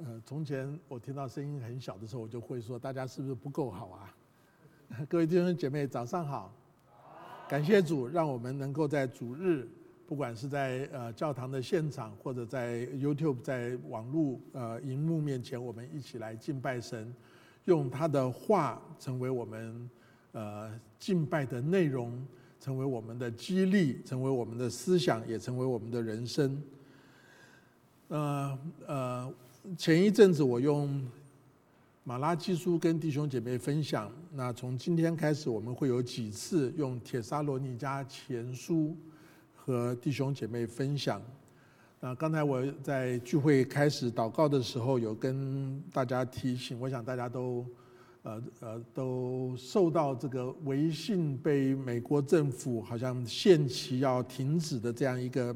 呃，从前我听到声音很小的时候，我就会说：大家是不是不够好啊？各位弟兄姐妹，早上好！感谢主，让我们能够在主日，不管是在呃教堂的现场，或者在 YouTube 在网络呃荧幕面前，我们一起来敬拜神，用他的话成为我们呃敬拜的内容，成为我们的激励，成为我们的思想，也成为我们的人生。呃呃。前一阵子我用马拉基书跟弟兄姐妹分享，那从今天开始我们会有几次用铁沙罗尼加前书和弟兄姐妹分享。那刚才我在聚会开始祷告的时候，有跟大家提醒，我想大家都呃呃都受到这个微信被美国政府好像限期要停止的这样一个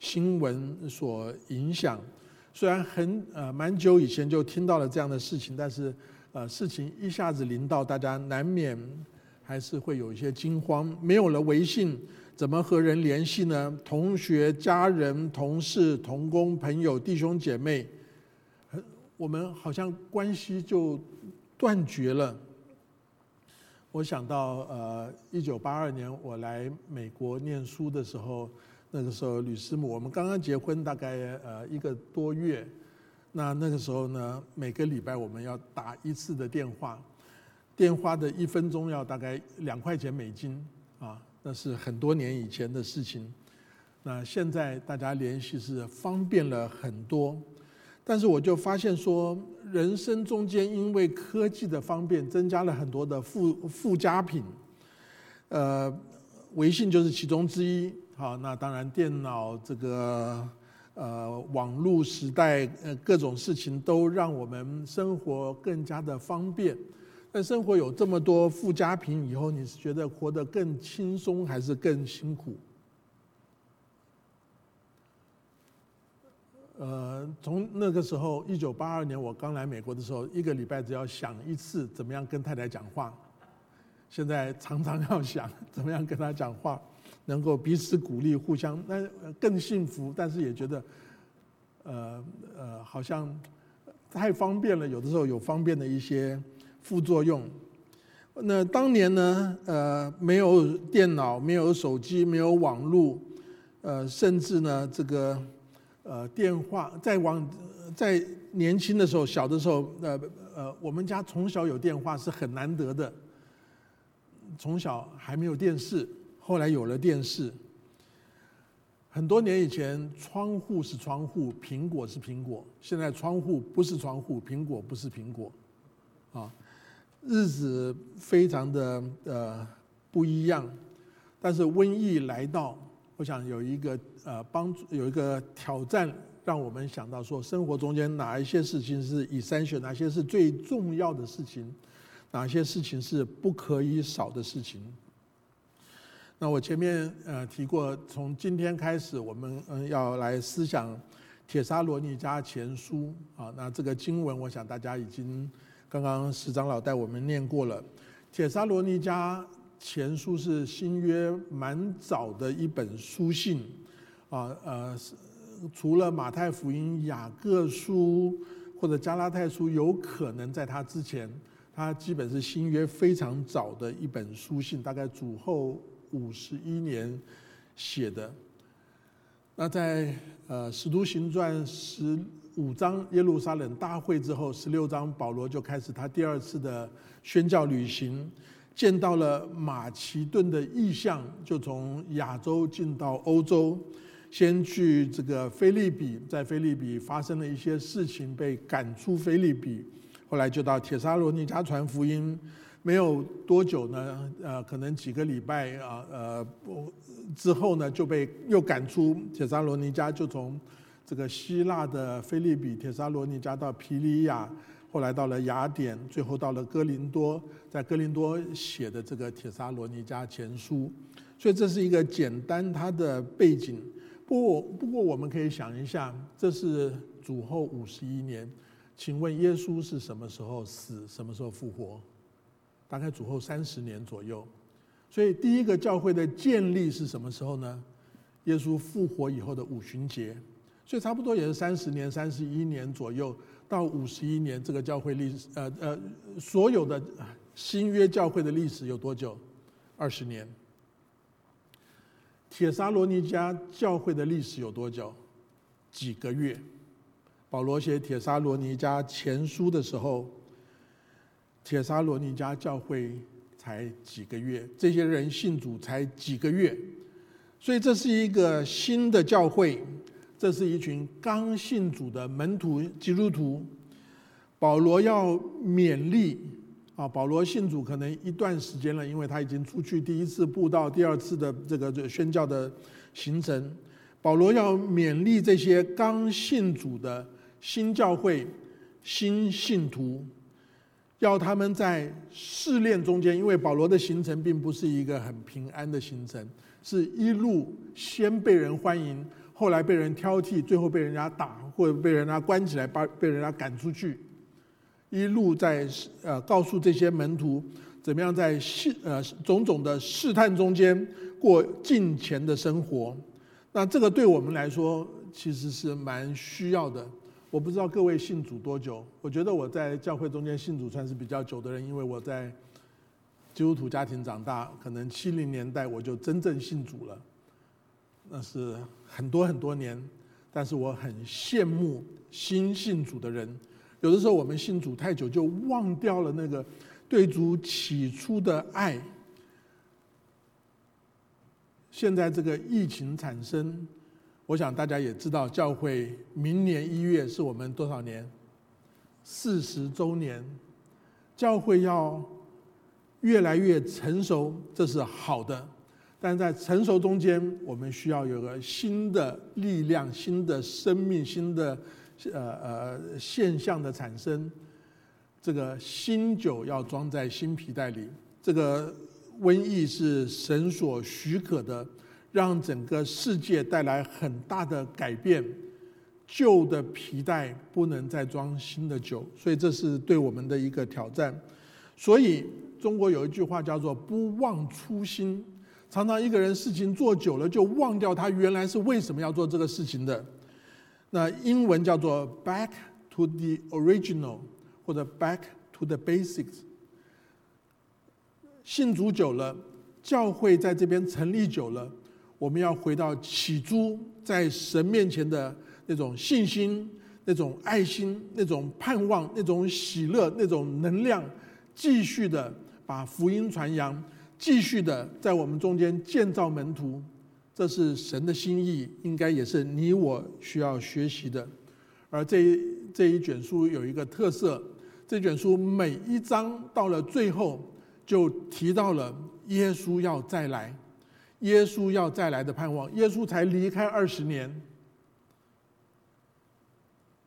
新闻所影响。虽然很呃蛮久以前就听到了这样的事情，但是呃事情一下子临到，大家难免还是会有一些惊慌。没有了微信，怎么和人联系呢？同学、家人、同事、同工、朋友、弟兄姐妹，我们好像关系就断绝了。我想到呃一九八二年我来美国念书的时候。那个时候，吕师母，我们刚刚结婚大概呃一个多月，那那个时候呢，每个礼拜我们要打一次的电话，电话的一分钟要大概两块钱美金啊，那是很多年以前的事情。那现在大家联系是方便了很多，但是我就发现说，人生中间因为科技的方便，增加了很多的附附加品，呃，微信就是其中之一。好，那当然，电脑这个呃网络时代，呃各种事情都让我们生活更加的方便。但生活有这么多附加品以后，你是觉得活得更轻松还是更辛苦？呃，从那个时候，一九八二年我刚来美国的时候，一个礼拜只要想一次怎么样跟太太讲话，现在常常要想怎么样跟她讲话。能够彼此鼓励，互相那更幸福，但是也觉得，呃呃，好像太方便了。有的时候有方便的一些副作用。那当年呢，呃，没有电脑，没有手机，没有网络，呃，甚至呢，这个呃电话，在往在年轻的时候，小的时候，呃呃，我们家从小有电话是很难得的。从小还没有电视。后来有了电视，很多年以前，窗户是窗户，苹果是苹果。现在窗户不是窗户，苹果不是苹果，啊，日子非常的呃不一样。但是瘟疫来到，我想有一个呃帮助，有一个挑战，让我们想到说，生活中间哪一些事情是以三选，哪些是最重要的事情，哪些事情是不可以少的事情。那我前面呃提过，从今天开始，我们嗯要来思想《铁沙罗尼迦前书》啊。那这个经文，我想大家已经刚刚石长老带我们念过了。《铁沙罗尼迦前书》是新约蛮早的一本书信啊，呃，除了马太福音、雅各书或者加拉太书有可能在它之前，它基本是新约非常早的一本书信，大概主后。五十一年写的，那在呃《使徒行传》十五章耶路撒冷大会之后，十六章保罗就开始他第二次的宣教旅行，见到了马其顿的意象，就从亚洲进到欧洲，先去这个菲利比，在菲利比发生了一些事情，被赶出菲利比，后来就到铁沙罗尼迦传福音。没有多久呢，呃，可能几个礼拜啊，呃，之后呢就被又赶出铁沙罗尼迦，就从这个希腊的菲利比铁沙罗尼迦到皮利亚，后来到了雅典，最后到了哥林多，在哥林多写的这个铁沙罗尼迦前书，所以这是一个简单它的背景。不过不过我们可以想一下，这是主后五十一年，请问耶稣是什么时候死，什么时候复活？大概主后三十年左右，所以第一个教会的建立是什么时候呢？耶稣复活以后的五旬节，所以差不多也是三十年、三十一年左右到五十一年，这个教会历史，呃呃，所有的新约教会的历史有多久？二十年。铁沙罗尼迦教会的历史有多久？几个月。保罗写铁沙罗尼迦前书的时候，铁沙罗尼迦教会才几个月，这些人信主才几个月，所以这是一个新的教会，这是一群刚信主的门徒基督徒。保罗要勉励。啊，保罗信主可能一段时间了，因为他已经出去第一次布道，第二次的这个宣教的行程。保罗要勉励这些刚信主的新教会、新信徒，要他们在试炼中间，因为保罗的行程并不是一个很平安的行程，是一路先被人欢迎，后来被人挑剔，最后被人家打，或者被人家关起来，把被人家赶出去。一路在呃告诉这些门徒，怎么样在试呃种种的试探中间过近前的生活。那这个对我们来说其实是蛮需要的。我不知道各位信主多久，我觉得我在教会中间信主算是比较久的人，因为我在基督徒家庭长大，可能七零年代我就真正信主了，那是很多很多年。但是我很羡慕新信主的人。有的时候我们信主太久，就忘掉了那个对主起初的爱。现在这个疫情产生，我想大家也知道，教会明年一月是我们多少年？四十周年。教会要越来越成熟，这是好的。但在成熟中间，我们需要有个新的力量、新的生命、新的。呃呃，现象的产生，这个新酒要装在新皮袋里。这个瘟疫是神所许可的，让整个世界带来很大的改变。旧的皮带不能再装新的酒，所以这是对我们的一个挑战。所以中国有一句话叫做“不忘初心”，常常一个人事情做久了，就忘掉他原来是为什么要做这个事情的。那英文叫做 “back to the original” 或者 “back to the basics”。信主久了，教会在这边成立久了，我们要回到起初在神面前的那种信心、那种爱心、那种盼望、那种喜乐、那种能量，继续的把福音传扬，继续的在我们中间建造门徒。这是神的心意，应该也是你我需要学习的。而这一这一卷书有一个特色，这卷书每一章到了最后就提到了耶稣要再来，耶稣要再来的盼望。耶稣才离开二十年，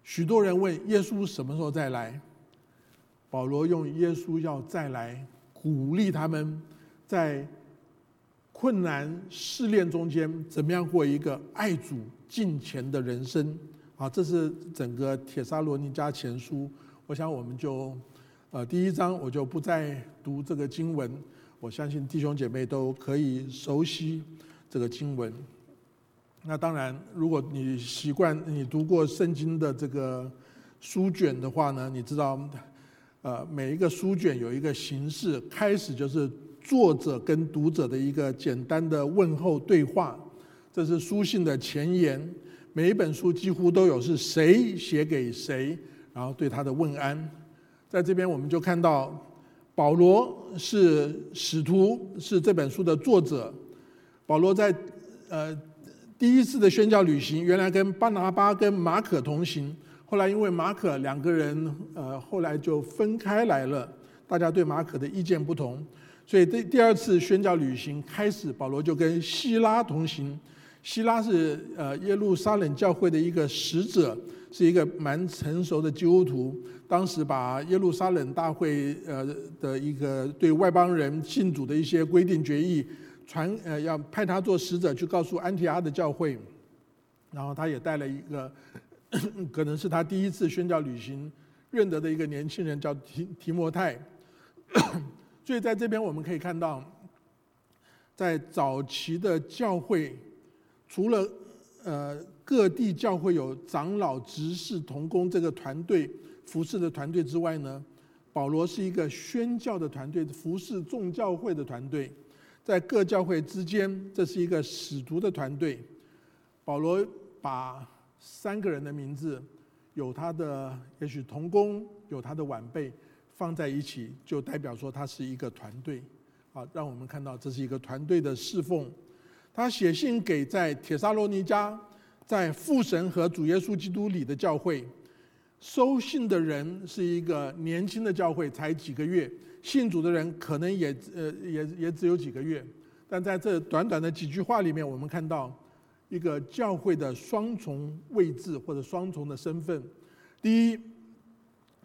许多人问耶稣什么时候再来，保罗用耶稣要再来鼓励他们，在。困难试炼中间，怎么样过一个爱主敬虔的人生？啊，这是整个铁沙罗尼迦前书。我想我们就，呃，第一章我就不再读这个经文。我相信弟兄姐妹都可以熟悉这个经文。那当然，如果你习惯你读过圣经的这个书卷的话呢，你知道，呃，每一个书卷有一个形式，开始就是。作者跟读者的一个简单的问候对话，这是书信的前言。每一本书几乎都有是谁写给谁，然后对他的问安。在这边我们就看到，保罗是使徒，是这本书的作者。保罗在呃第一次的宣教旅行，原来跟巴拿巴跟马可同行，后来因为马可两个人呃后来就分开来了，大家对马可的意见不同。所以第第二次宣教旅行开始，保罗就跟希拉同行。希拉是呃耶路撒冷教会的一个使者，是一个蛮成熟的基督徒。当时把耶路撒冷大会呃的一个对外邦人信主的一些规定决议传呃要派他做使者去告诉安提阿的教会。然后他也带了一个 可能是他第一次宣教旅行认得的一个年轻人，叫提提摩太。所以在这边我们可以看到，在早期的教会，除了呃各地教会有长老、执事、同工这个团队服侍的团队之外呢，保罗是一个宣教的团队，服侍众教会的团队，在各教会之间，这是一个使徒的团队。保罗把三个人的名字，有他的也许同工，有他的晚辈，放在一起，就代表说他是一个团队。好，让我们看到这是一个团队的侍奉。他写信给在铁沙罗尼迦，在父神和主耶稣基督里的教会，收信的人是一个年轻的教会，才几个月，信主的人可能也呃也也只有几个月，但在这短短的几句话里面，我们看到。一个教会的双重位置或者双重的身份，第一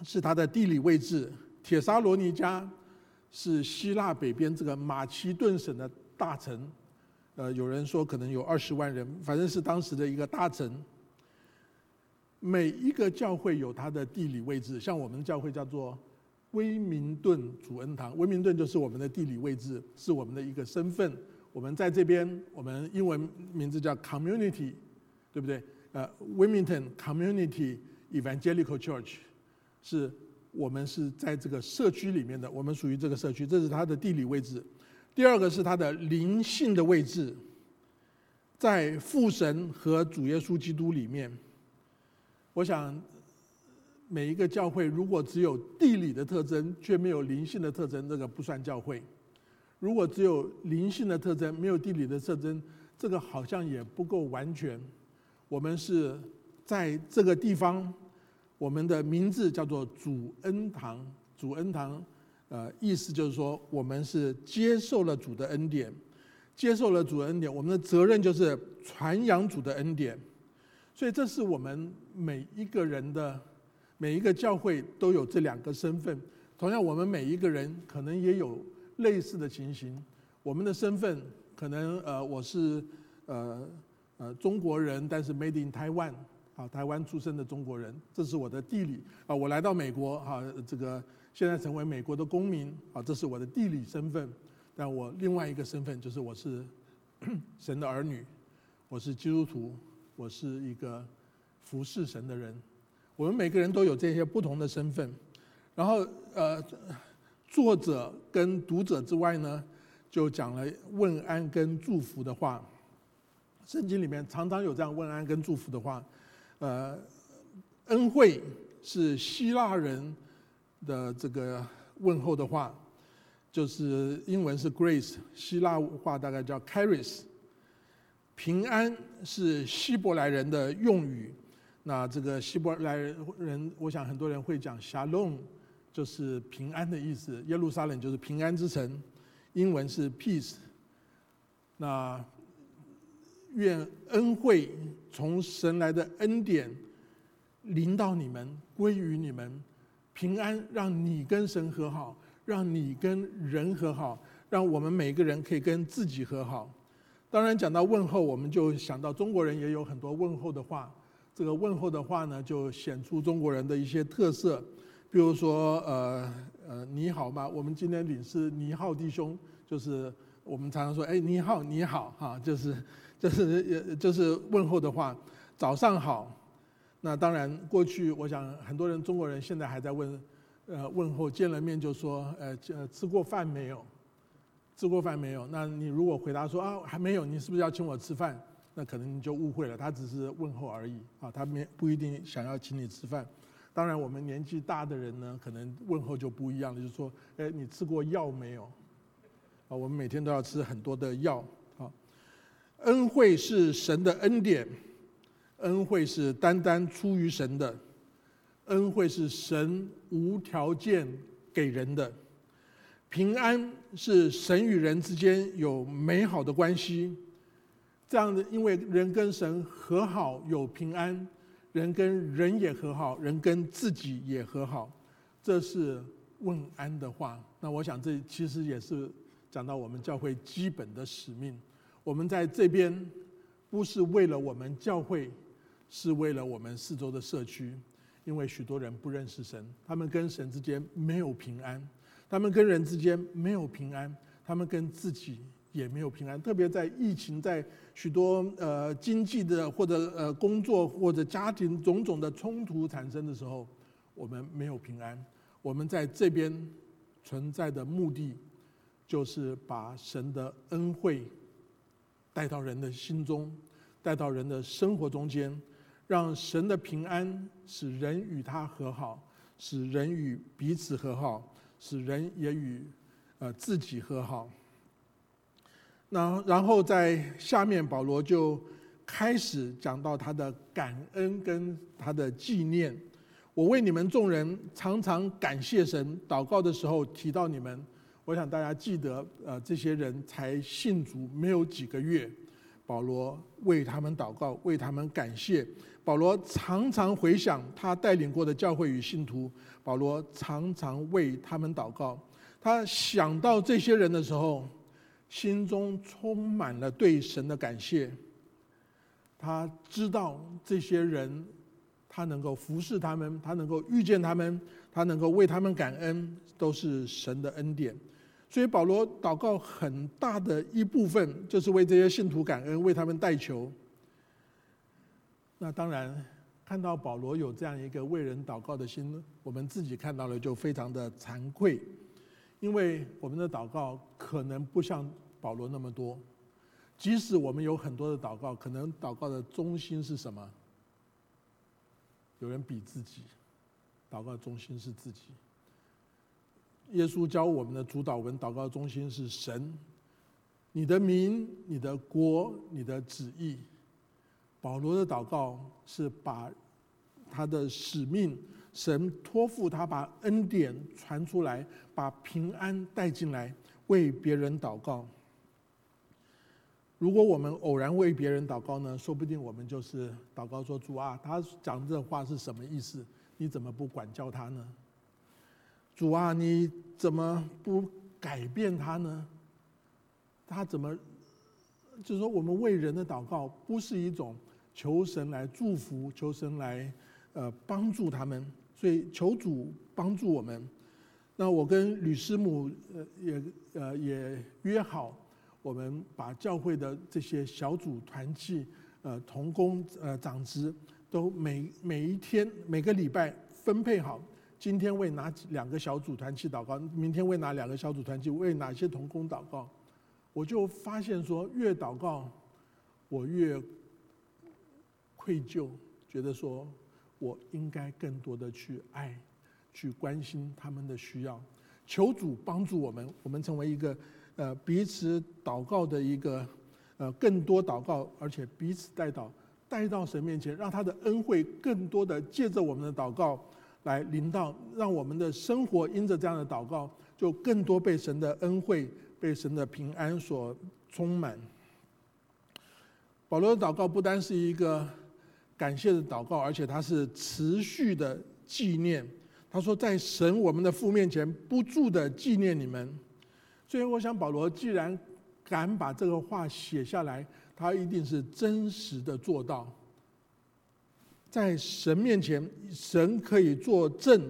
是它的地理位置，铁沙罗尼迦是希腊北边这个马其顿省的大城，呃，有人说可能有二十万人，反正是当时的一个大城。每一个教会有它的地理位置，像我们教会叫做威明顿主恩堂，威明顿就是我们的地理位置，是我们的一个身份。我们在这边，我们英文名字叫 Community，对不对？呃，Wilmington Community Evangelical Church，是我们是在这个社区里面的，我们属于这个社区，这是它的地理位置。第二个是它的灵性的位置，在父神和主耶稣基督里面。我想，每一个教会如果只有地理的特征，却没有灵性的特征，这个不算教会。如果只有灵性的特征，没有地理的特征，这个好像也不够完全。我们是在这个地方，我们的名字叫做主恩堂。主恩堂，呃，意思就是说，我们是接受了主的恩典，接受了主的恩典，我们的责任就是传扬主的恩典。所以，这是我们每一个人的每一个教会都有这两个身份。同样，我们每一个人可能也有。类似的情形，我们的身份可能呃，我是呃呃中国人，但是 made in Taiwan，啊，台湾出生的中国人，这是我的地理啊。我来到美国哈，这个现在成为美国的公民啊，这是我的地理身份。但我另外一个身份就是我是 神的儿女，我是基督徒，我是一个服侍神的人。我们每个人都有这些不同的身份，然后呃。作者跟读者之外呢，就讲了问安跟祝福的话。圣经里面常常有这样问安跟祝福的话。呃，恩惠是希腊人的这个问候的话，就是英文是 grace，希腊话大概叫 Caris。平安是希伯来人的用语，那这个希伯来人，我想很多人会讲 shalom。就是平安的意思，耶路撒冷就是平安之城，英文是 peace。那愿恩惠从神来的恩典临到你们，归于你们，平安让你跟神和好，让你跟人和好，让我们每个人可以跟自己和好。当然讲到问候，我们就想到中国人也有很多问候的话，这个问候的话呢，就显出中国人的一些特色。比如说，呃呃，你好吗？我们今天领是你好弟兄，就是我们常常说，哎，你好，你好，哈，就是就是就是问候的话，早上好。那当然，过去我想很多人中国人现在还在问，呃，问候见了面就说，呃呃，吃过饭没有？吃过饭没有？那你如果回答说啊还没有，你是不是要请我吃饭？那可能你就误会了，他只是问候而已啊，他没不一定想要请你吃饭。当然，我们年纪大的人呢，可能问候就不一样了，就说，哎，你吃过药没有？啊，我们每天都要吃很多的药。啊，恩惠是神的恩典，恩惠是单单出于神的，恩惠是神无条件给人的，平安是神与人之间有美好的关系，这样的，因为人跟神和好有平安。人跟人也和好，人跟自己也和好，这是问安的话。那我想，这其实也是讲到我们教会基本的使命。我们在这边不是为了我们教会，是为了我们四周的社区，因为许多人不认识神，他们跟神之间没有平安，他们跟人之间没有平安，他们跟自己也没有平安。特别在疫情，在许多呃经济的或者呃工作或者家庭种种的冲突产生的时候，我们没有平安。我们在这边存在的目的，就是把神的恩惠带到人的心中，带到人的生活中间，让神的平安使人与他和好，使人与彼此和好，使人也与呃自己和好。那然后在下面，保罗就开始讲到他的感恩跟他的纪念。我为你们众人常常感谢神，祷告的时候提到你们。我想大家记得，呃，这些人才信主没有几个月，保罗为他们祷告，为他们感谢。保罗常常回想他带领过的教会与信徒，保罗常常为他们祷告。他想到这些人的时候，心中充满了对神的感谢。他知道这些人。他能够服侍他们，他能够遇见他们，他能够为他们感恩，都是神的恩典。所以保罗祷告很大的一部分，就是为这些信徒感恩，为他们代求。那当然，看到保罗有这样一个为人祷告的心，我们自己看到了就非常的惭愧，因为我们的祷告可能不像保罗那么多。即使我们有很多的祷告，可能祷告的中心是什么？有人比自己，祷告中心是自己。耶稣教我们的主导文，祷告中心是神，你的名、你的国、你的旨意。保罗的祷告是把他的使命，神托付他把恩典传出来，把平安带进来，为别人祷告。如果我们偶然为别人祷告呢，说不定我们就是祷告说：“主啊，他讲这话是什么意思？你怎么不管教他呢？主啊，你怎么不改变他呢？他怎么？就是说，我们为人的祷告不是一种求神来祝福、求神来呃帮助他们，所以求主帮助我们。那我跟吕师母呃也呃也约好。”我们把教会的这些小组团契、呃同工、呃长职，都每每一天、每个礼拜分配好。今天为哪两个小组团契祷告？明天为哪两个小组团契？为哪些同工祷告？我就发现说，越祷告，我越愧疚，觉得说我应该更多的去爱、去关心他们的需要。求主帮助我们，我们成为一个。呃，彼此祷告的一个，呃，更多祷告，而且彼此带到带到神面前，让他的恩惠更多的借着我们的祷告来临到，让我们的生活因着这样的祷告，就更多被神的恩惠、被神的平安所充满。保罗的祷告不单是一个感谢的祷告，而且他是持续的纪念。他说，在神我们的父面前不住的纪念你们。所以，我想保罗既然敢把这个话写下来，他一定是真实的做到。在神面前，神可以作证，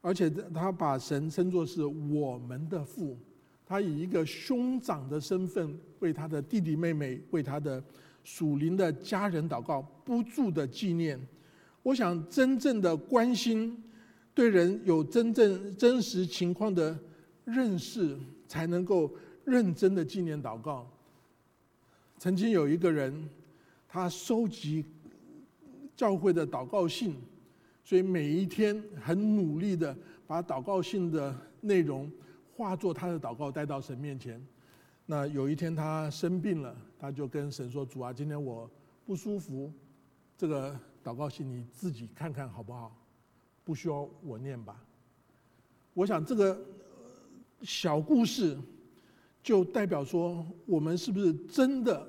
而且他把神称作是我们的父，他以一个兄长的身份为他的弟弟妹妹、为他的属灵的家人祷告，不住的纪念。我想，真正的关心，对人有真正真实情况的。认识才能够认真的纪念祷告。曾经有一个人，他收集教会的祷告信，所以每一天很努力的把祷告信的内容化作他的祷告带到神面前。那有一天他生病了，他就跟神说：“主啊，今天我不舒服，这个祷告信你自己看看好不好？不需要我念吧？”我想这个。小故事，就代表说，我们是不是真的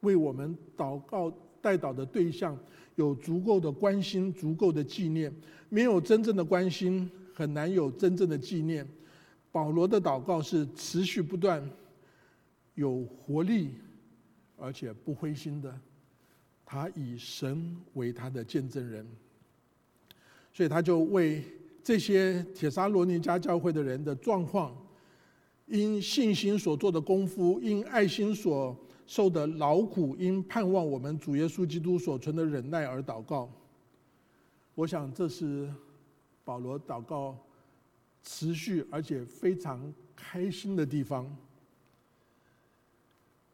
为我们祷告代祷的对象有足够的关心、足够的纪念？没有真正的关心，很难有真正的纪念。保罗的祷告是持续不断、有活力，而且不灰心的。他以神为他的见证人，所以他就为。这些铁沙罗尼加教会的人的状况，因信心所做的功夫，因爱心所受的劳苦，因盼望我们主耶稣基督所存的忍耐而祷告。我想这是保罗祷告持续而且非常开心的地方。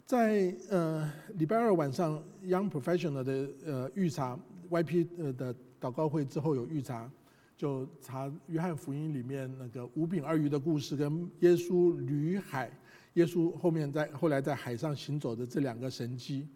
在呃礼拜二晚上 Young Professional 的呃预查 YP 呃的祷告会之后有预查，就查约翰福音里面那个五饼二鱼的故事，跟耶稣旅海，耶稣后面在后来在海上行走的这两个神迹。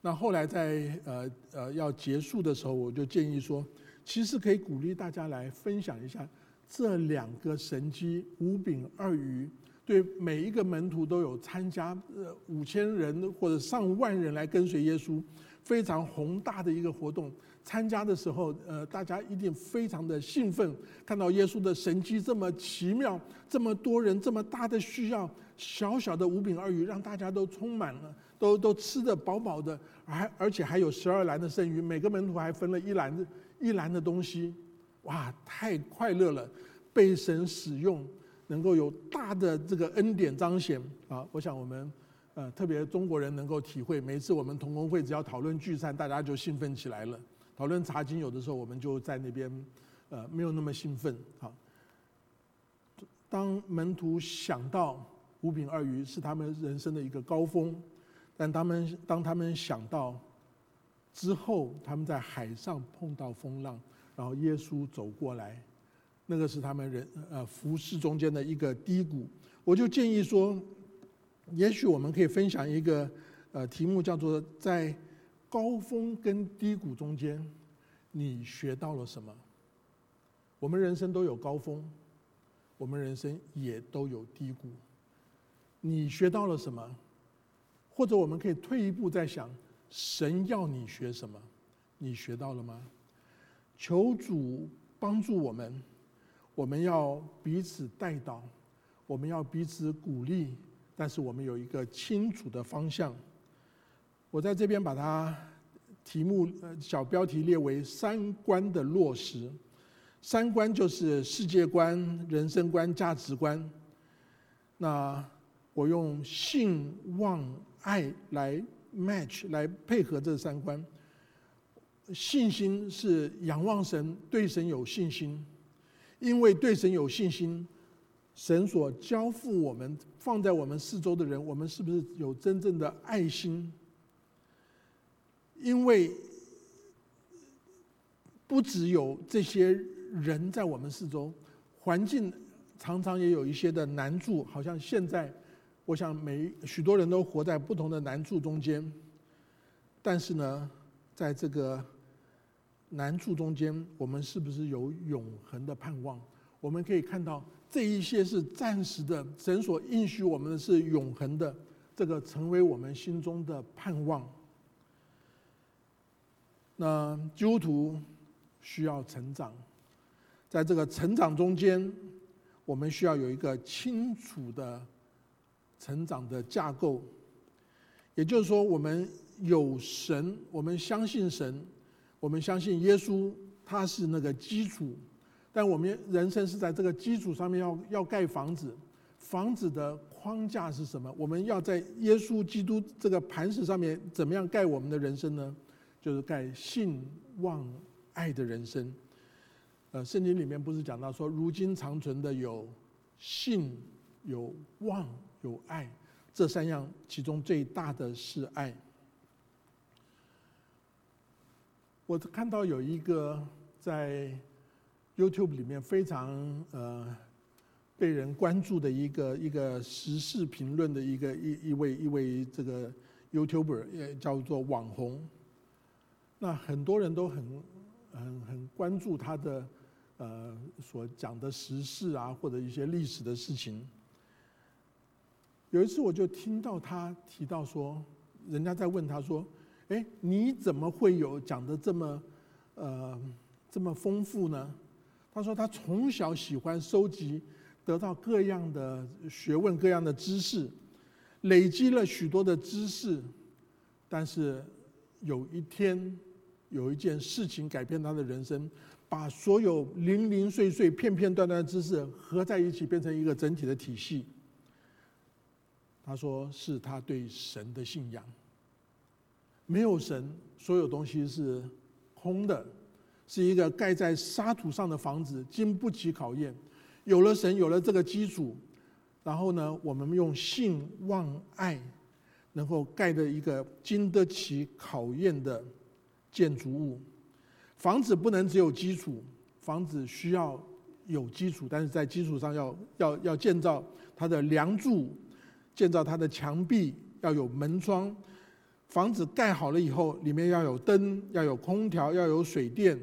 那后来在呃呃要结束的时候，我就建议说。其实可以鼓励大家来分享一下这两个神机五饼二鱼，对每一个门徒都有参加，呃五千人或者上万人来跟随耶稣，非常宏大的一个活动。参加的时候，呃，大家一定非常的兴奋，看到耶稣的神机这么奇妙，这么多人这么大的需要，小小的五饼二鱼让大家都充满了，都都吃得饱饱的，还而且还有十二篮的剩余，每个门徒还分了一篮子。一篮的东西，哇，太快乐了！被神使用，能够有大的这个恩典彰显啊！我想我们，呃，特别中国人能够体会。每次我们同工会只要讨论聚餐，大家就兴奋起来了。讨论查经，有的时候我们就在那边，呃，没有那么兴奋。好，当门徒想到五饼二鱼是他们人生的一个高峰，但他们当他们想到。之后，他们在海上碰到风浪，然后耶稣走过来，那个是他们人呃服饰中间的一个低谷。我就建议说，也许我们可以分享一个呃题目，叫做在高峰跟低谷中间，你学到了什么？我们人生都有高峰，我们人生也都有低谷。你学到了什么？或者我们可以退一步再想。神要你学什么？你学到了吗？求主帮助我们，我们要彼此带导，我们要彼此鼓励，但是我们有一个清楚的方向。我在这边把它题目小标题列为三观的落实。三观就是世界观、人生观、价值观。那我用信、望、爱来。match 来配合这三观，信心是仰望神，对神有信心，因为对神有信心，神所交付我们放在我们四周的人，我们是不是有真正的爱心？因为不只有这些人在我们四周，环境常常也有一些的难处，好像现在。我想每许多人都活在不同的难处中间，但是呢，在这个难处中间，我们是不是有永恒的盼望？我们可以看到这一些是暂时的，神所应许我们的是永恒的，这个成为我们心中的盼望。那基督徒需要成长，在这个成长中间，我们需要有一个清楚的。成长的架构，也就是说，我们有神，我们相信神，我们相信耶稣，他是那个基础。但我们人生是在这个基础上面要要盖房子，房子的框架是什么？我们要在耶稣基督这个磐石上面怎么样盖我们的人生呢？就是盖信望爱的人生。呃，圣经里面不是讲到说，如今长存的有信有望。有爱，这三样其中最大的是爱。我看到有一个在 YouTube 里面非常呃被人关注的一个一个时事评论的一个一一位一位这个 YouTuber，也叫做网红。那很多人都很很很关注他的呃所讲的时事啊，或者一些历史的事情。有一次，我就听到他提到说，人家在问他说：“哎，你怎么会有讲的这么，呃，这么丰富呢？”他说他从小喜欢收集，得到各样的学问、各样的知识，累积了许多的知识，但是有一天，有一件事情改变他的人生，把所有零零碎碎、片片段段的知识合在一起，变成一个整体的体系。他说是他对神的信仰。没有神，所有东西是空的，是一个盖在沙土上的房子，经不起考验。有了神，有了这个基础，然后呢，我们用信望爱，能够盖的一个经得起考验的建筑物。房子不能只有基础，房子需要有基础，但是在基础上要要要建造它的梁柱，建造它的墙壁，要有门窗。房子盖好了以后，里面要有灯，要有空调，要有水电，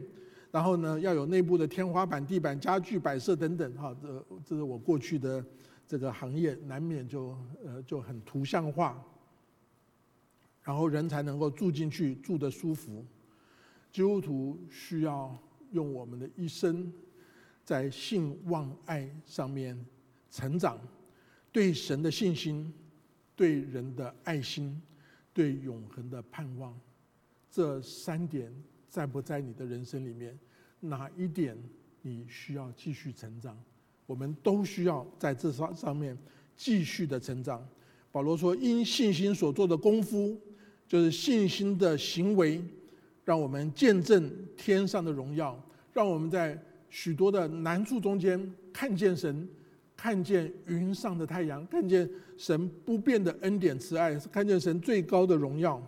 然后呢，要有内部的天花板、地板、家具摆设等等。哈，这这是我过去的这个行业，难免就呃就很图像化，然后人才能够住进去，住得舒服。基督徒需要用我们的一生，在性望爱上面成长，对神的信心，对人的爱心。对永恒的盼望，这三点在不在你的人生里面？哪一点你需要继续成长？我们都需要在这上上面继续的成长。保罗说：“因信心所做的功夫，就是信心的行为，让我们见证天上的荣耀，让我们在许多的难处中间看见神。”看见云上的太阳，看见神不变的恩典慈爱，看见神最高的荣耀。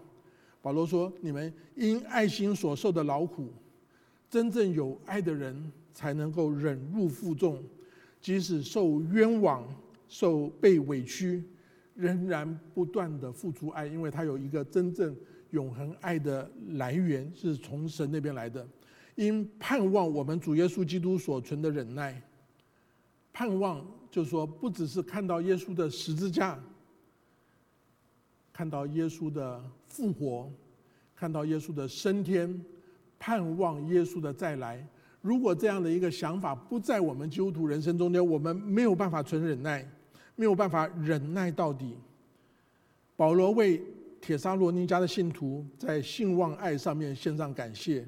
保罗说：“你们因爱心所受的劳苦，真正有爱的人才能够忍辱负重，即使受冤枉、受被委屈，仍然不断的付出爱，因为他有一个真正永恒爱的来源是从神那边来的。因盼望我们主耶稣基督所存的忍耐，盼望。”就是说，不只是看到耶稣的十字架，看到耶稣的复活，看到耶稣的升天，盼望耶稣的再来。如果这样的一个想法不在我们基督徒人生中间，我们没有办法存忍耐，没有办法忍耐到底。保罗为铁沙罗尼家的信徒在信望爱上面献上感谢，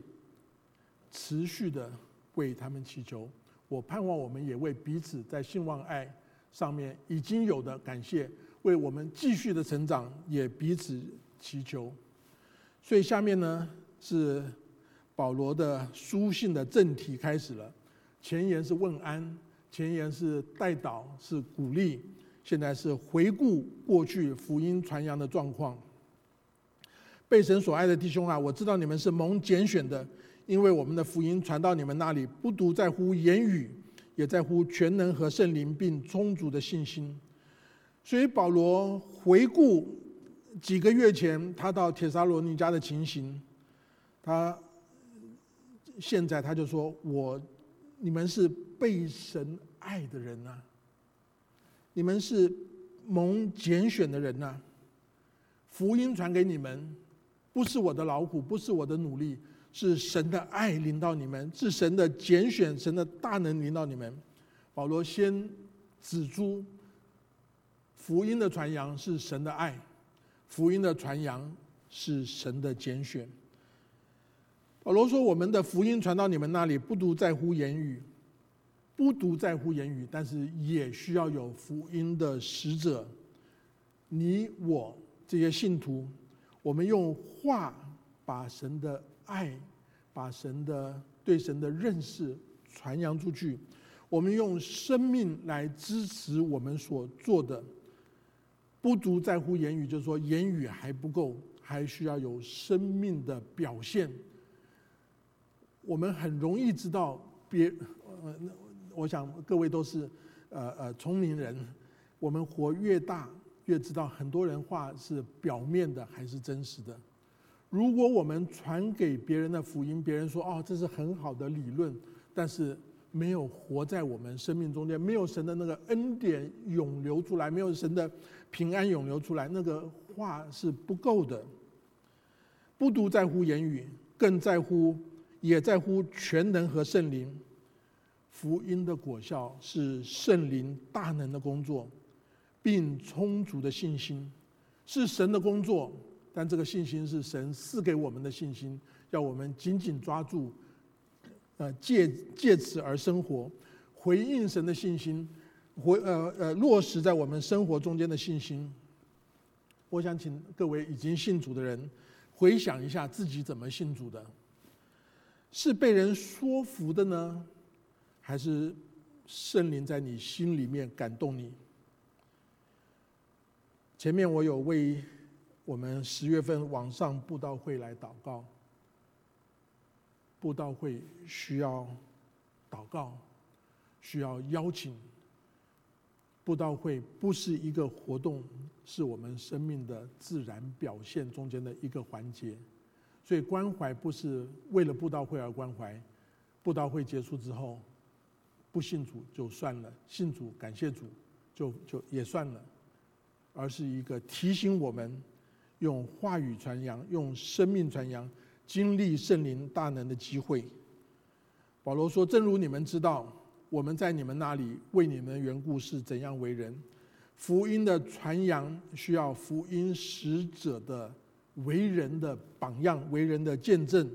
持续的为他们祈求。我盼望我们也为彼此在信望爱上面已经有的感谢，为我们继续的成长也彼此祈求。所以下面呢是保罗的书信的正题开始了。前言是问安，前言是代祷，是鼓励。现在是回顾过去福音传扬的状况。被神所爱的弟兄啊，我知道你们是蒙拣选的。因为我们的福音传到你们那里，不独在乎言语，也在乎全能和圣灵，并充足的信心。所以保罗回顾几个月前他到铁沙罗尼家的情形，他现在他就说：“我，你们是被神爱的人呐，你们是蒙拣选的人呐。福音传给你们，不是我的劳苦，不是我的努力。”是神的爱临到你们，是神的拣选，神的大能临到你们。保罗先指出，福音的传扬是神的爱，福音的传扬是神的拣选。保罗说：“我们的福音传到你们那里，不独在乎言语，不独在乎言语，但是也需要有福音的使者。你我这些信徒，我们用话把神的。”爱把神的对神的认识传扬出去，我们用生命来支持我们所做的，不足在乎言语，就是说言语还不够，还需要有生命的表现。我们很容易知道别，呃，我想各位都是呃呃聪明人，我们活越大，越知道很多人话是表面的还是真实的。如果我们传给别人的福音，别人说哦，这是很好的理论，但是没有活在我们生命中间，没有神的那个恩典涌流出来，没有神的平安涌流出来，那个话是不够的。不独在乎言语，更在乎，也在乎全能和圣灵。福音的果效是圣灵大能的工作，并充足的信心，是神的工作。但这个信心是神赐给我们的信心，要我们紧紧抓住，呃，借借此而生活，回应神的信心，回呃呃落实在我们生活中间的信心。我想请各位已经信主的人回想一下自己怎么信主的，是被人说服的呢，还是圣灵在你心里面感动你？前面我有为我们十月份网上布道会来祷告，布道会需要祷告，需要邀请。布道会不是一个活动，是我们生命的自然表现中间的一个环节，所以关怀不是为了布道会而关怀。布道会结束之后，不信主就算了，信主感谢主就就也算了，而是一个提醒我们用话语传扬、用生命传扬、经历圣灵大能的机会。保罗说：“正如你们知道。”我们在你们那里为你们的缘故是怎样为人？福音的传扬需要福音使者的为人的榜样、为人的见证。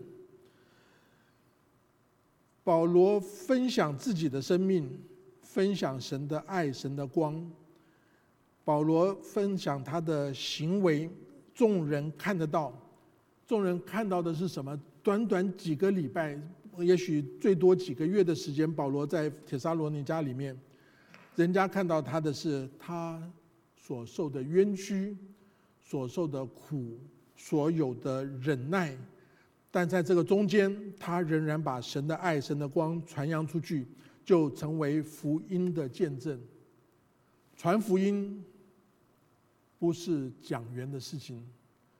保罗分享自己的生命，分享神的爱、神的光。保罗分享他的行为，众人看得到。众人看到的是什么？短短几个礼拜。也许最多几个月的时间，保罗在铁沙罗尼家里面，人家看到他的是他所受的冤屈、所受的苦、所有的忍耐，但在这个中间，他仍然把神的爱、神的光传扬出去，就成为福音的见证。传福音不是讲员的事情，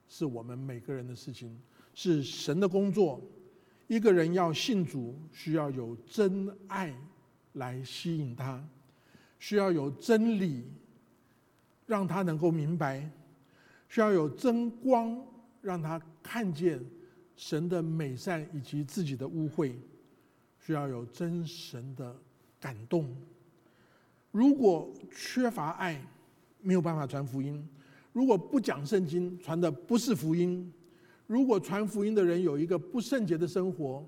是我们每个人的事情，是神的工作。一个人要信主，需要有真爱来吸引他，需要有真理让他能够明白，需要有真光让他看见神的美善以及自己的污秽，需要有真神的感动。如果缺乏爱，没有办法传福音；如果不讲圣经，传的不是福音。如果传福音的人有一个不圣洁的生活，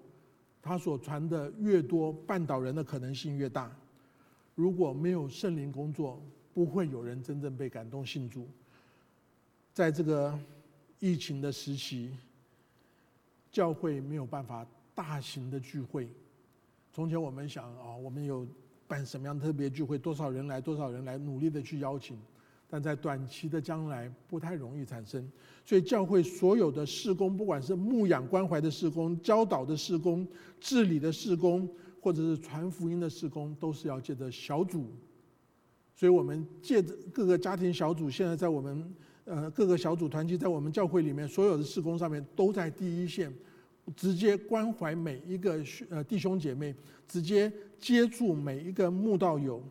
他所传的越多，绊倒人的可能性越大。如果没有圣灵工作，不会有人真正被感动信主。在这个疫情的时期，教会没有办法大型的聚会。从前我们想啊，我们有办什么样特别聚会，多少人来，多少人来，努力的去邀请。但在短期的将来不太容易产生，所以教会所有的事工，不管是牧养关怀的事工、教导的事工、治理的事工，或者是传福音的事工，都是要借着小组。所以我们借着各个家庭小组，现在在我们呃各个小组团体，在我们教会里面所有的事工上面，都在第一线，直接关怀每一个呃弟兄姐妹，直接接触每一个慕道友。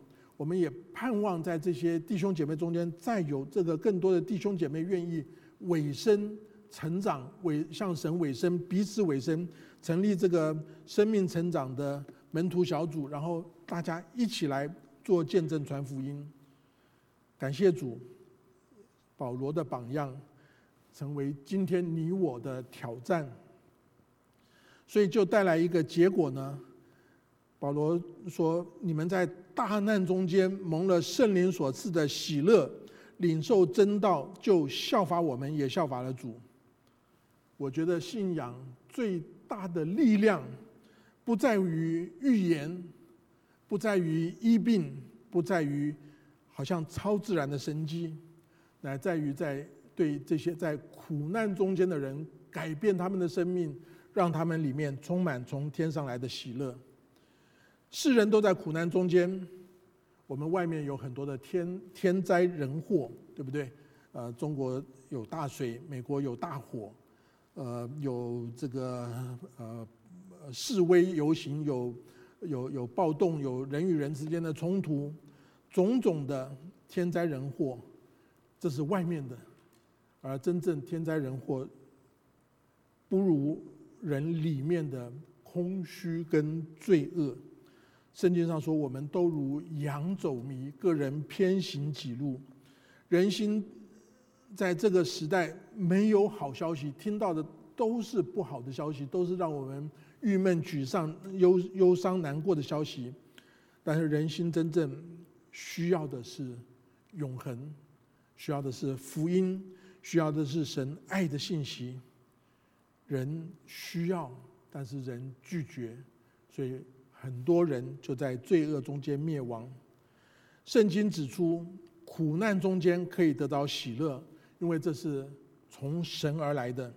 我们也盼望在这些弟兄姐妹中间，再有这个更多的弟兄姐妹愿意委身成长，委向神委身，彼此委身，成立这个生命成长的门徒小组，然后大家一起来做见证传福音。感谢主，保罗的榜样成为今天你我的挑战，所以就带来一个结果呢。保罗说：“你们在大难中间蒙了圣灵所赐的喜乐，领受真道，就效法我们，也效法了主。我觉得信仰最大的力量，不在于预言，不在于医病，不在于好像超自然的神迹，乃在于在对这些在苦难中间的人改变他们的生命，让他们里面充满从天上来的喜乐。”世人都在苦难中间，我们外面有很多的天天灾人祸，对不对？呃，中国有大水，美国有大火，呃，有这个呃示威游行，有有有暴动，有人与人之间的冲突，种种的天灾人祸，这是外面的，而真正天灾人祸，不如人里面的空虚跟罪恶。圣经上说：“我们都如羊走迷，个人偏行己路。人心在这个时代没有好消息，听到的都是不好的消息，都是让我们郁闷、沮丧、忧忧伤、难过的消息。但是人心真正需要的是永恒，需要的是福音，需要的是神爱的信息。人需要，但是人拒绝，所以很多人就在罪恶中间灭亡。圣经指出，苦难中间可以得到喜乐，因为这是从神而来的。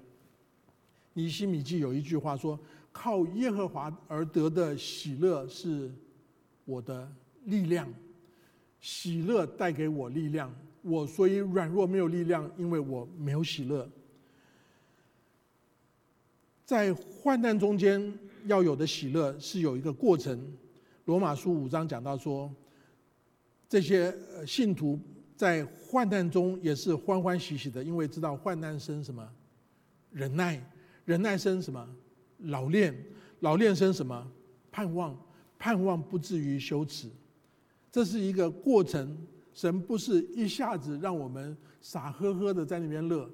尼西米记有一句话说：“靠耶和华而得的喜乐是我的力量，喜乐带给我力量。我所以软弱没有力量，因为我没有喜乐。”在患难中间要有的喜乐是有一个过程。罗马书五章讲到说，这些信徒在患难中也是欢欢喜喜的，因为知道患难生什么？忍耐，忍耐生什么？老练，老练生什么？盼望，盼望不至于羞耻。这是一个过程，神不是一下子让我们傻呵呵的在那边乐。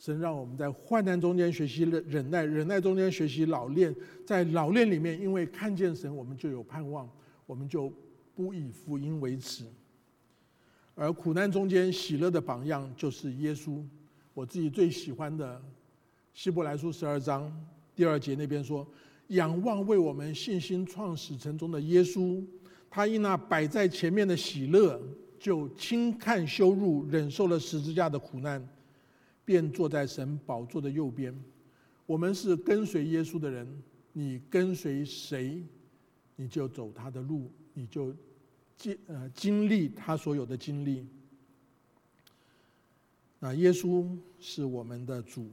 神让我们在患难中间学习忍忍耐，忍耐中间学习老练，在老练里面，因为看见神，我们就有盼望，我们就不以福音为耻。而苦难中间喜乐的榜样就是耶稣。我自己最喜欢的希伯来书十二章第二节那边说：“仰望为我们信心创始成中的耶稣，他因那摆在前面的喜乐，就轻看羞辱，忍受了十字架的苦难。”便坐在神宝座的右边。我们是跟随耶稣的人，你跟随谁，你就走他的路，你就经呃经历他所有的经历。那耶稣是我们的主，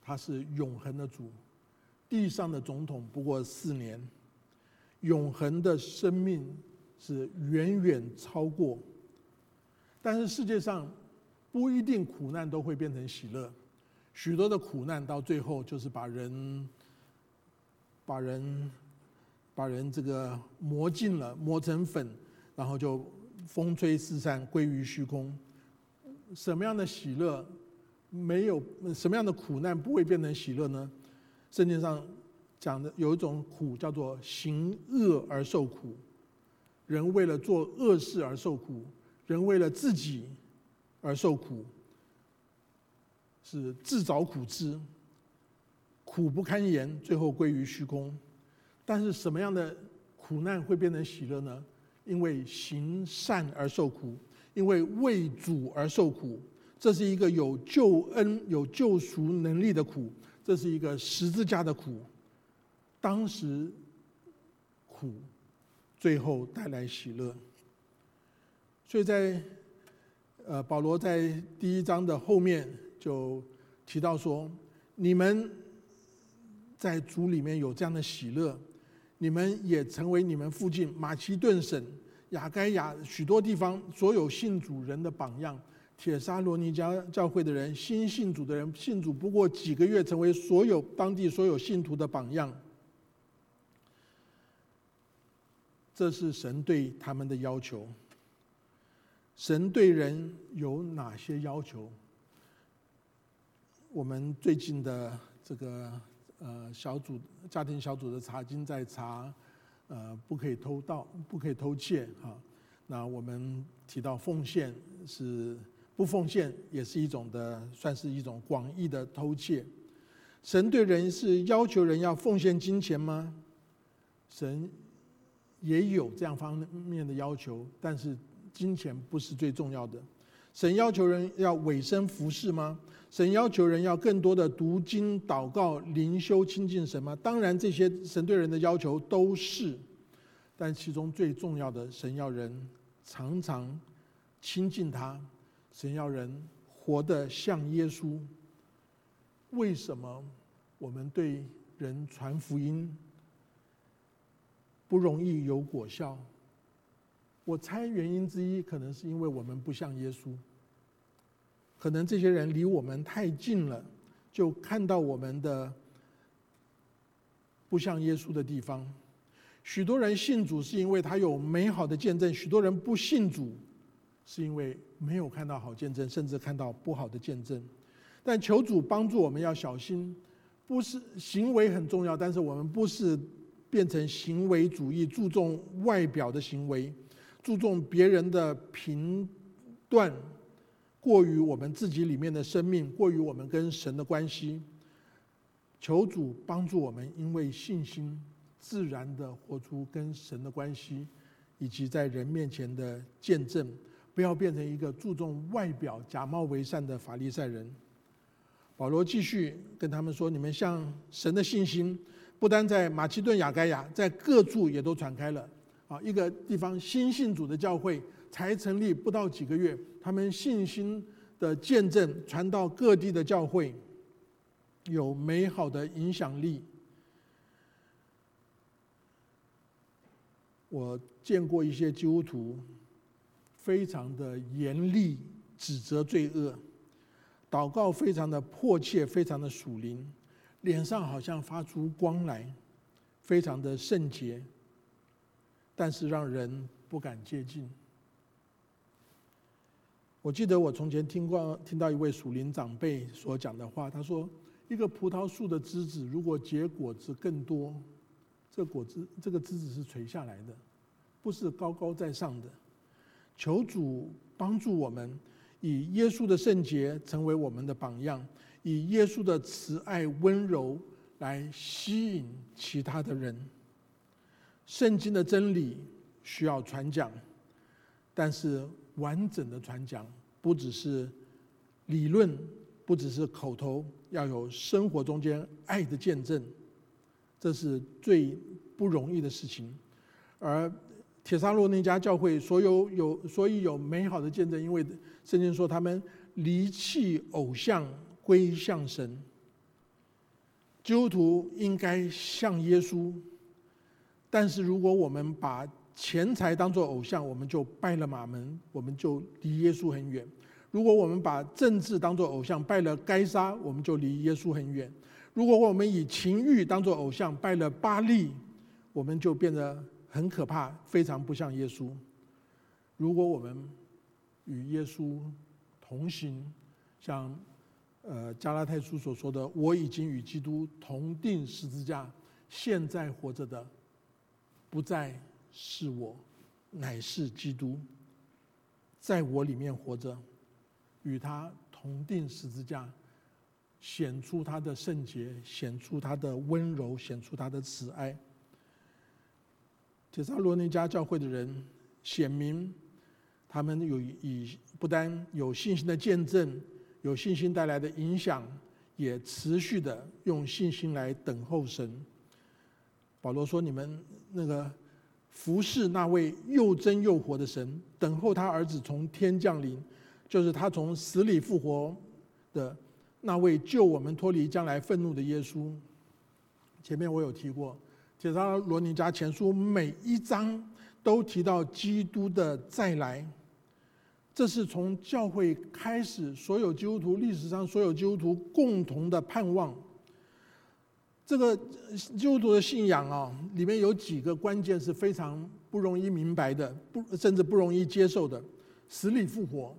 他是永恒的主。地上的总统不过四年，永恒的生命是远远超过。但是世界上。不一定苦难都会变成喜乐，许多的苦难到最后就是把人、把人、把人这个磨尽了，磨成粉，然后就风吹四散，归于虚空。什么样的喜乐没有？什么样的苦难不会变成喜乐呢？圣经上讲的有一种苦叫做行恶而受苦，人为了做恶事而受苦，人为了自己。而受苦，是自找苦吃，苦不堪言，最后归于虚空。但是什么样的苦难会变成喜乐呢？因为行善而受苦，因为为主而受苦，这是一个有救恩、有救赎能力的苦，这是一个十字架的苦。当时苦，最后带来喜乐。所以在。呃，保罗在第一章的后面就提到说：“你们在主里面有这样的喜乐，你们也成为你们附近马其顿省、雅该亚许多地方所有信主人的榜样。铁沙罗尼迦教会的人，新信主的人，信主不过几个月，成为所有当地所有信徒的榜样。这是神对他们的要求。”神对人有哪些要求？我们最近的这个呃小组家庭小组的查经在查，呃不可以偷盗，不可以偷窃哈。那我们提到奉献是不奉献也是一种的，算是一种广义的偷窃。神对人是要求人要奉献金钱吗？神也有这样方面的要求，但是。金钱不是最重要的，神要求人要委身服侍吗？神要求人要更多的读经、祷告、灵修、亲近神吗？当然，这些神对人的要求都是，但其中最重要的，神要人常常亲近他，神要人活得像耶稣。为什么我们对人传福音不容易有果效？我猜原因之一，可能是因为我们不像耶稣，可能这些人离我们太近了，就看到我们的不像耶稣的地方。许多人信主是因为他有美好的见证，许多人不信主是因为没有看到好见证，甚至看到不好的见证。但求主帮助我们要小心，不是行为很重要，但是我们不是变成行为主义，注重外表的行为。注重别人的评断，过于我们自己里面的生命，过于我们跟神的关系。求主帮助我们，因为信心自然的活出跟神的关系，以及在人面前的见证，不要变成一个注重外表、假冒为善的法利赛人。保罗继续跟他们说：“你们向神的信心，不单在马其顿、雅该亚，在各处也都传开了。啊，一个地方新信主的教会才成立不到几个月，他们信心的见证传到各地的教会，有美好的影响力。我见过一些基督徒，非常的严厉指责罪恶。”祷告非常的迫切，非常的属灵，脸上好像发出光来，非常的圣洁，但是让人不敢接近。我记得我从前听过听到一位属灵长辈所讲的话，他说：一个葡萄树的枝子如果结果子更多，这果子这个枝子是垂下来的，不是高高在上的。求主帮助我们。以耶稣的圣洁成为我们的榜样，以耶稣的慈爱温柔来吸引其他的人。圣经的真理需要传讲，但是完整的传讲不只是理论，不只是口头，要有生活中间爱的见证，这是最不容易的事情。而铁沙罗那家教会所有有所以有美好的见证，因为。圣经说，他们离弃偶像，归向神。基督徒应该像耶稣，但是如果我们把钱财当作偶像，我们就拜了马门，我们就离耶稣很远；如果我们把政治当作偶像，拜了该杀，我们就离耶稣很远；如果我们以情欲当作偶像，拜了巴利，我们就变得很可怕，非常不像耶稣。如果我们与耶稣同行，像呃加拉太书所说的：“我已经与基督同定十字架，现在活着的不再是我，乃是基督在我里面活着，与他同定十字架，显出他的圣洁，显出他的温柔，显出他的慈爱。”铁萨罗尼加教会的人显明。他们有以不单有信心的见证，有信心带来的影响，也持续的用信心来等候神。保罗说：“你们那个服侍那位又真又活的神，等候他儿子从天降临，就是他从死里复活的那位救我们脱离将来愤怒的耶稣。”前面我有提过，铁沙罗尼迦前书每一章都提到基督的再来。这是从教会开始，所有基督徒历史上所有基督徒共同的盼望。这个基督徒的信仰啊，里面有几个关键是非常不容易明白的，不甚至不容易接受的。死里复活，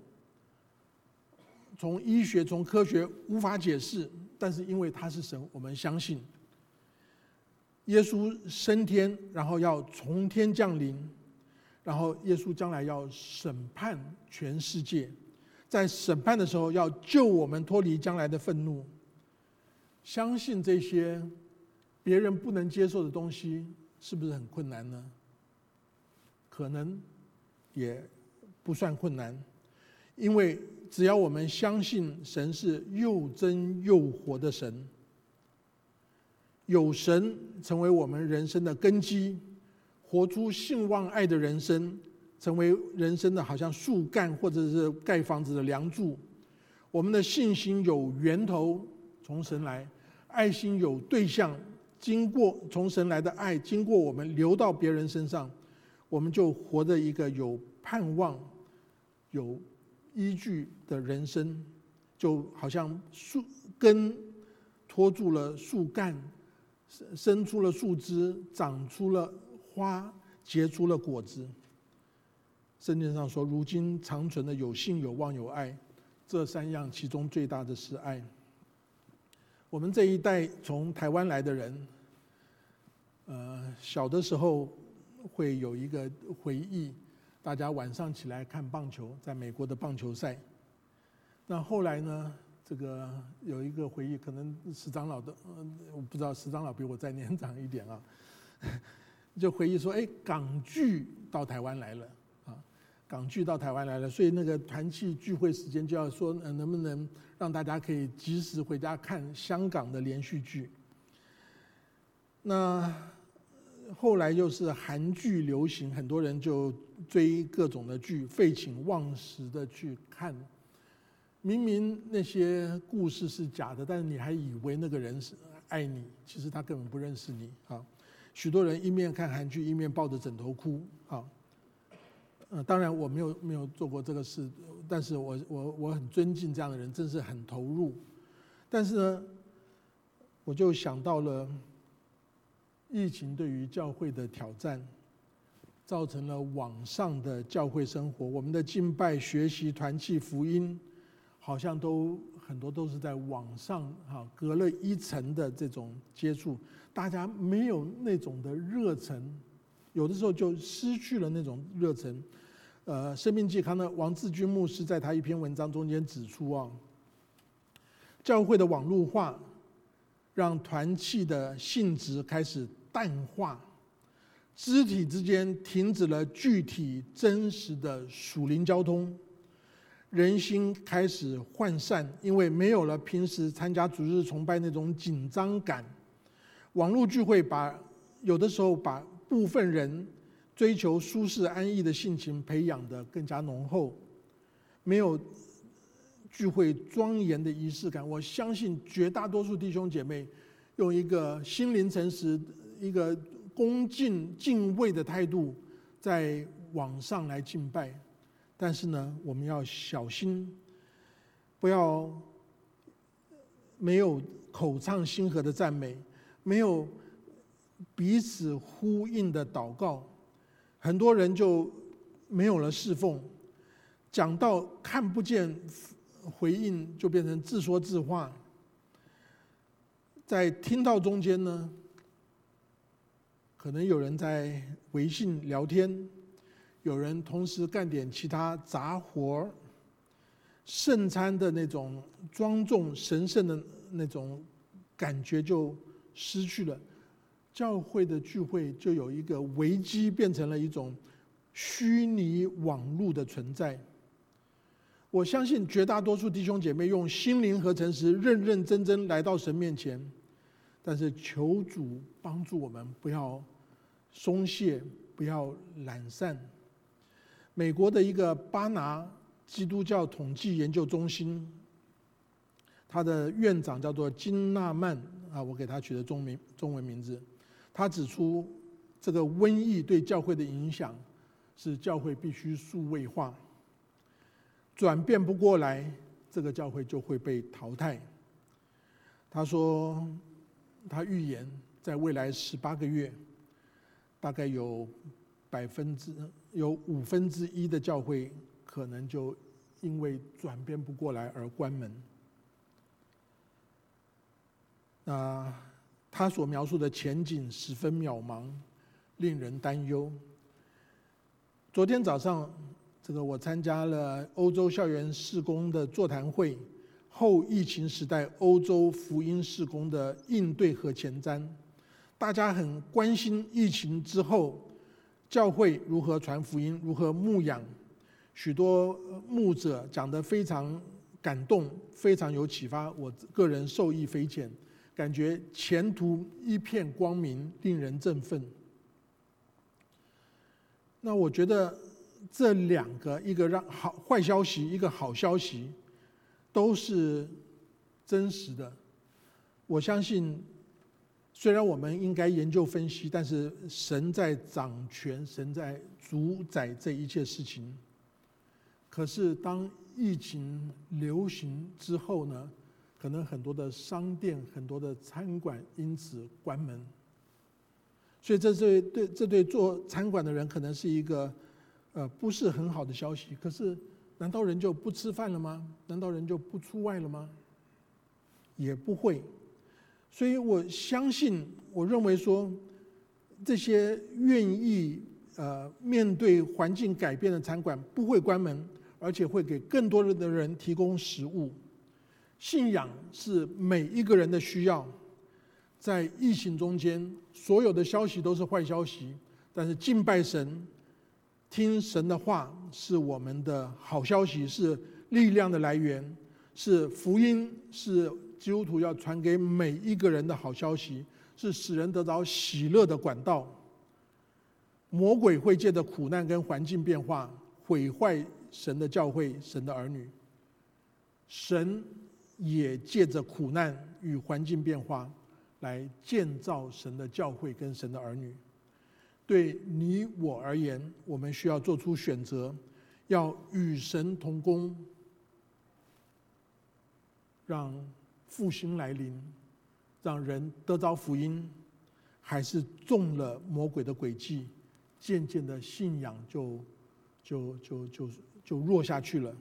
从医学、从科学无法解释，但是因为他是神，我们相信。耶稣升天，然后要从天降临。然后耶稣将来要审判全世界，在审判的时候要救我们脱离将来的愤怒。相信这些别人不能接受的东西，是不是很困难呢？可能也不算困难，因为只要我们相信神是又真又活的神，有神成为我们人生的根基。活出信望爱的人生，成为人生的好像树干或者是盖房子的梁柱。我们的信心有源头，从神来；爱心有对象，经过从神来的爱，经过我们流到别人身上，我们就活着一个有盼望、有依据的人生，就好像树根托住了树干，生出了树枝，长出了。花结出了果子。圣经上说：“如今长存的有信、有望、有爱，这三样其中最大的是爱。”我们这一代从台湾来的人，呃，小的时候会有一个回忆，大家晚上起来看棒球，在美国的棒球赛。那后来呢？这个有一个回忆，可能石长老的，我不知道石长老比我再年长一点啊，就回忆说：“哎，港剧到台湾来了，港剧到台湾来了，所以那个团契聚会时间就要说，能不能让大家可以及时回家看香港的连续剧？那后来又是韩剧流行，很多人就追各种的剧，废寝忘食的去看。”明明那些故事是假的，但是你还以为那个人是爱你，其实他根本不认识你啊！许多人一面看韩剧，一面抱着枕头哭啊！呃，当然我没有没有做过这个事，但是我我我很尊敬这样的人，真是很投入。但是呢，我就想到了疫情对于教会的挑战，造成了网上的教会生活，我们的敬拜、学习、团契、福音。好像都很多都是在网上哈，隔了一层的这种接触，大家没有那种的热忱，有的时候就失去了那种热忱。呃，生命健康的王志军牧师在他一篇文章中间指出啊，教会的网络化让团契的性质开始淡化，肢体之间停止了具体真实的属灵交通。人心开始涣散，因为没有了平时参加主日崇拜那种紧张感。网络聚会把有的时候把部分人追求舒适安逸的性情培养的更加浓厚，没有聚会庄严的仪式感。我相信绝大多数弟兄姐妹用一个心灵诚实、一个恭敬敬畏的态度，在网上来敬拜。但是呢，我们要小心，不要没有口唱心和的赞美，没有彼此呼应的祷告，很多人就没有了侍奉。讲到看不见回应，就变成自说自话。在听到中间呢，可能有人在微信聊天。有人同时干点其他杂活儿，圣餐的那种庄重神圣的那种感觉就失去了，教会的聚会就有一个危机，变成了一种虚拟网络的存在。我相信绝大多数弟兄姐妹用心灵和诚实认认真真来到神面前，但是求主帮助我们，不要松懈，不要懒散。美国的一个巴拿基督教统计研究中心，他的院长叫做金纳曼啊，我给他取的中名中文名字。他指出，这个瘟疫对教会的影响是教会必须数位化，转变不过来，这个教会就会被淘汰。他说，他预言在未来十八个月，大概有百分之。有五分之一的教会可能就因为转变不过来而关门。那他所描述的前景十分渺茫，令人担忧。昨天早上，这个我参加了欧洲校园事工的座谈会，后疫情时代欧洲福音事工的应对和前瞻，大家很关心疫情之后。教会如何传福音，如何牧养？许多牧者讲得非常感动，非常有启发。我个人受益匪浅，感觉前途一片光明，令人振奋。那我觉得这两个，一个让好坏消息，一个好消息，都是真实的。我相信。虽然我们应该研究分析，但是神在掌权，神在主宰这一切事情。可是当疫情流行之后呢？可能很多的商店、很多的餐馆因此关门。所以这对对这对做餐馆的人可能是一个呃不是很好的消息。可是难道人就不吃饭了吗？难道人就不出外了吗？也不会。所以我相信，我认为说，这些愿意呃面对环境改变的餐馆不会关门，而且会给更多的人提供食物。信仰是每一个人的需要。在疫情中间，所有的消息都是坏消息，但是敬拜神、听神的话是我们的好消息，是力量的来源，是福音，是基督徒要传给每一个人的好消息，是使人得到喜乐的管道。魔鬼会借着苦难跟环境变化毁坏神的教会、神的儿女，神也借着苦难与环境变化。来建造神的教会跟神的儿女。对你我而言，我们需要做出选择，要与神同工，让复兴来临，让人得着福音，还是中了魔鬼的诡计，渐渐的信仰就就就就就弱下去了。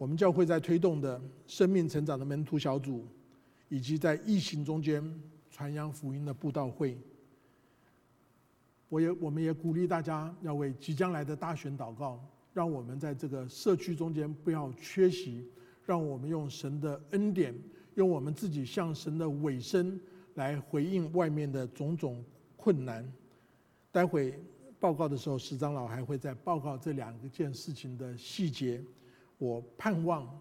我们教会在推动的生命成长的门徒小组。以及在疫情中间传扬福音的布道会，我也我们也鼓励大家要为即将来的大选祷告，让我们在这个社区中间不要缺席，让我们用神的恩典，用我们自己向神的尾声来回应外面的种种困难。待会报告的时候，石长老还会再报告这两件事情的细节。我盼望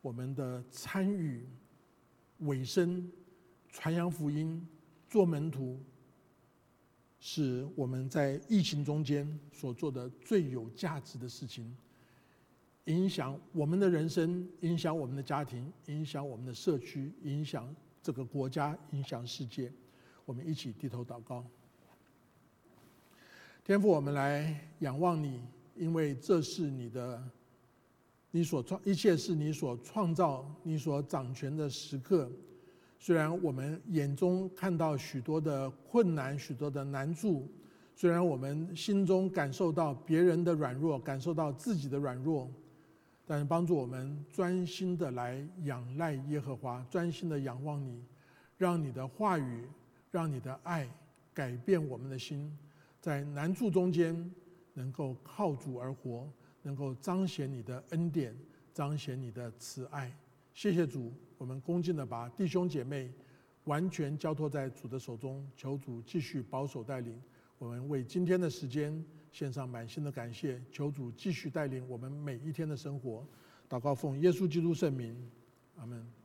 我们的参与。尾声，传扬福音，做门徒，是我们在疫情中间所做的最有价值的事情。影响我们的人生，影响我们的家庭，影响我们的社区，影响这个国家，影响世界。我们一起低头祷告。天父，我们来仰望你，因为这是你的。你所创一切是你所创造、你所掌权的时刻。虽然我们眼中看到许多的困难、许多的难处，虽然我们心中感受到别人的软弱、感受到自己的软弱，但是帮助我们专心的来仰赖耶和华，专心的仰望你，让你的话语、让你的爱改变我们的心，在难处中间能够靠主而活。能够彰显你的恩典，彰显你的慈爱。谢谢主，我们恭敬的把弟兄姐妹完全交托在主的手中，求主继续保守带领。我们为今天的时间献上满心的感谢，求主继续带领我们每一天的生活。祷告奉耶稣基督圣名，阿门。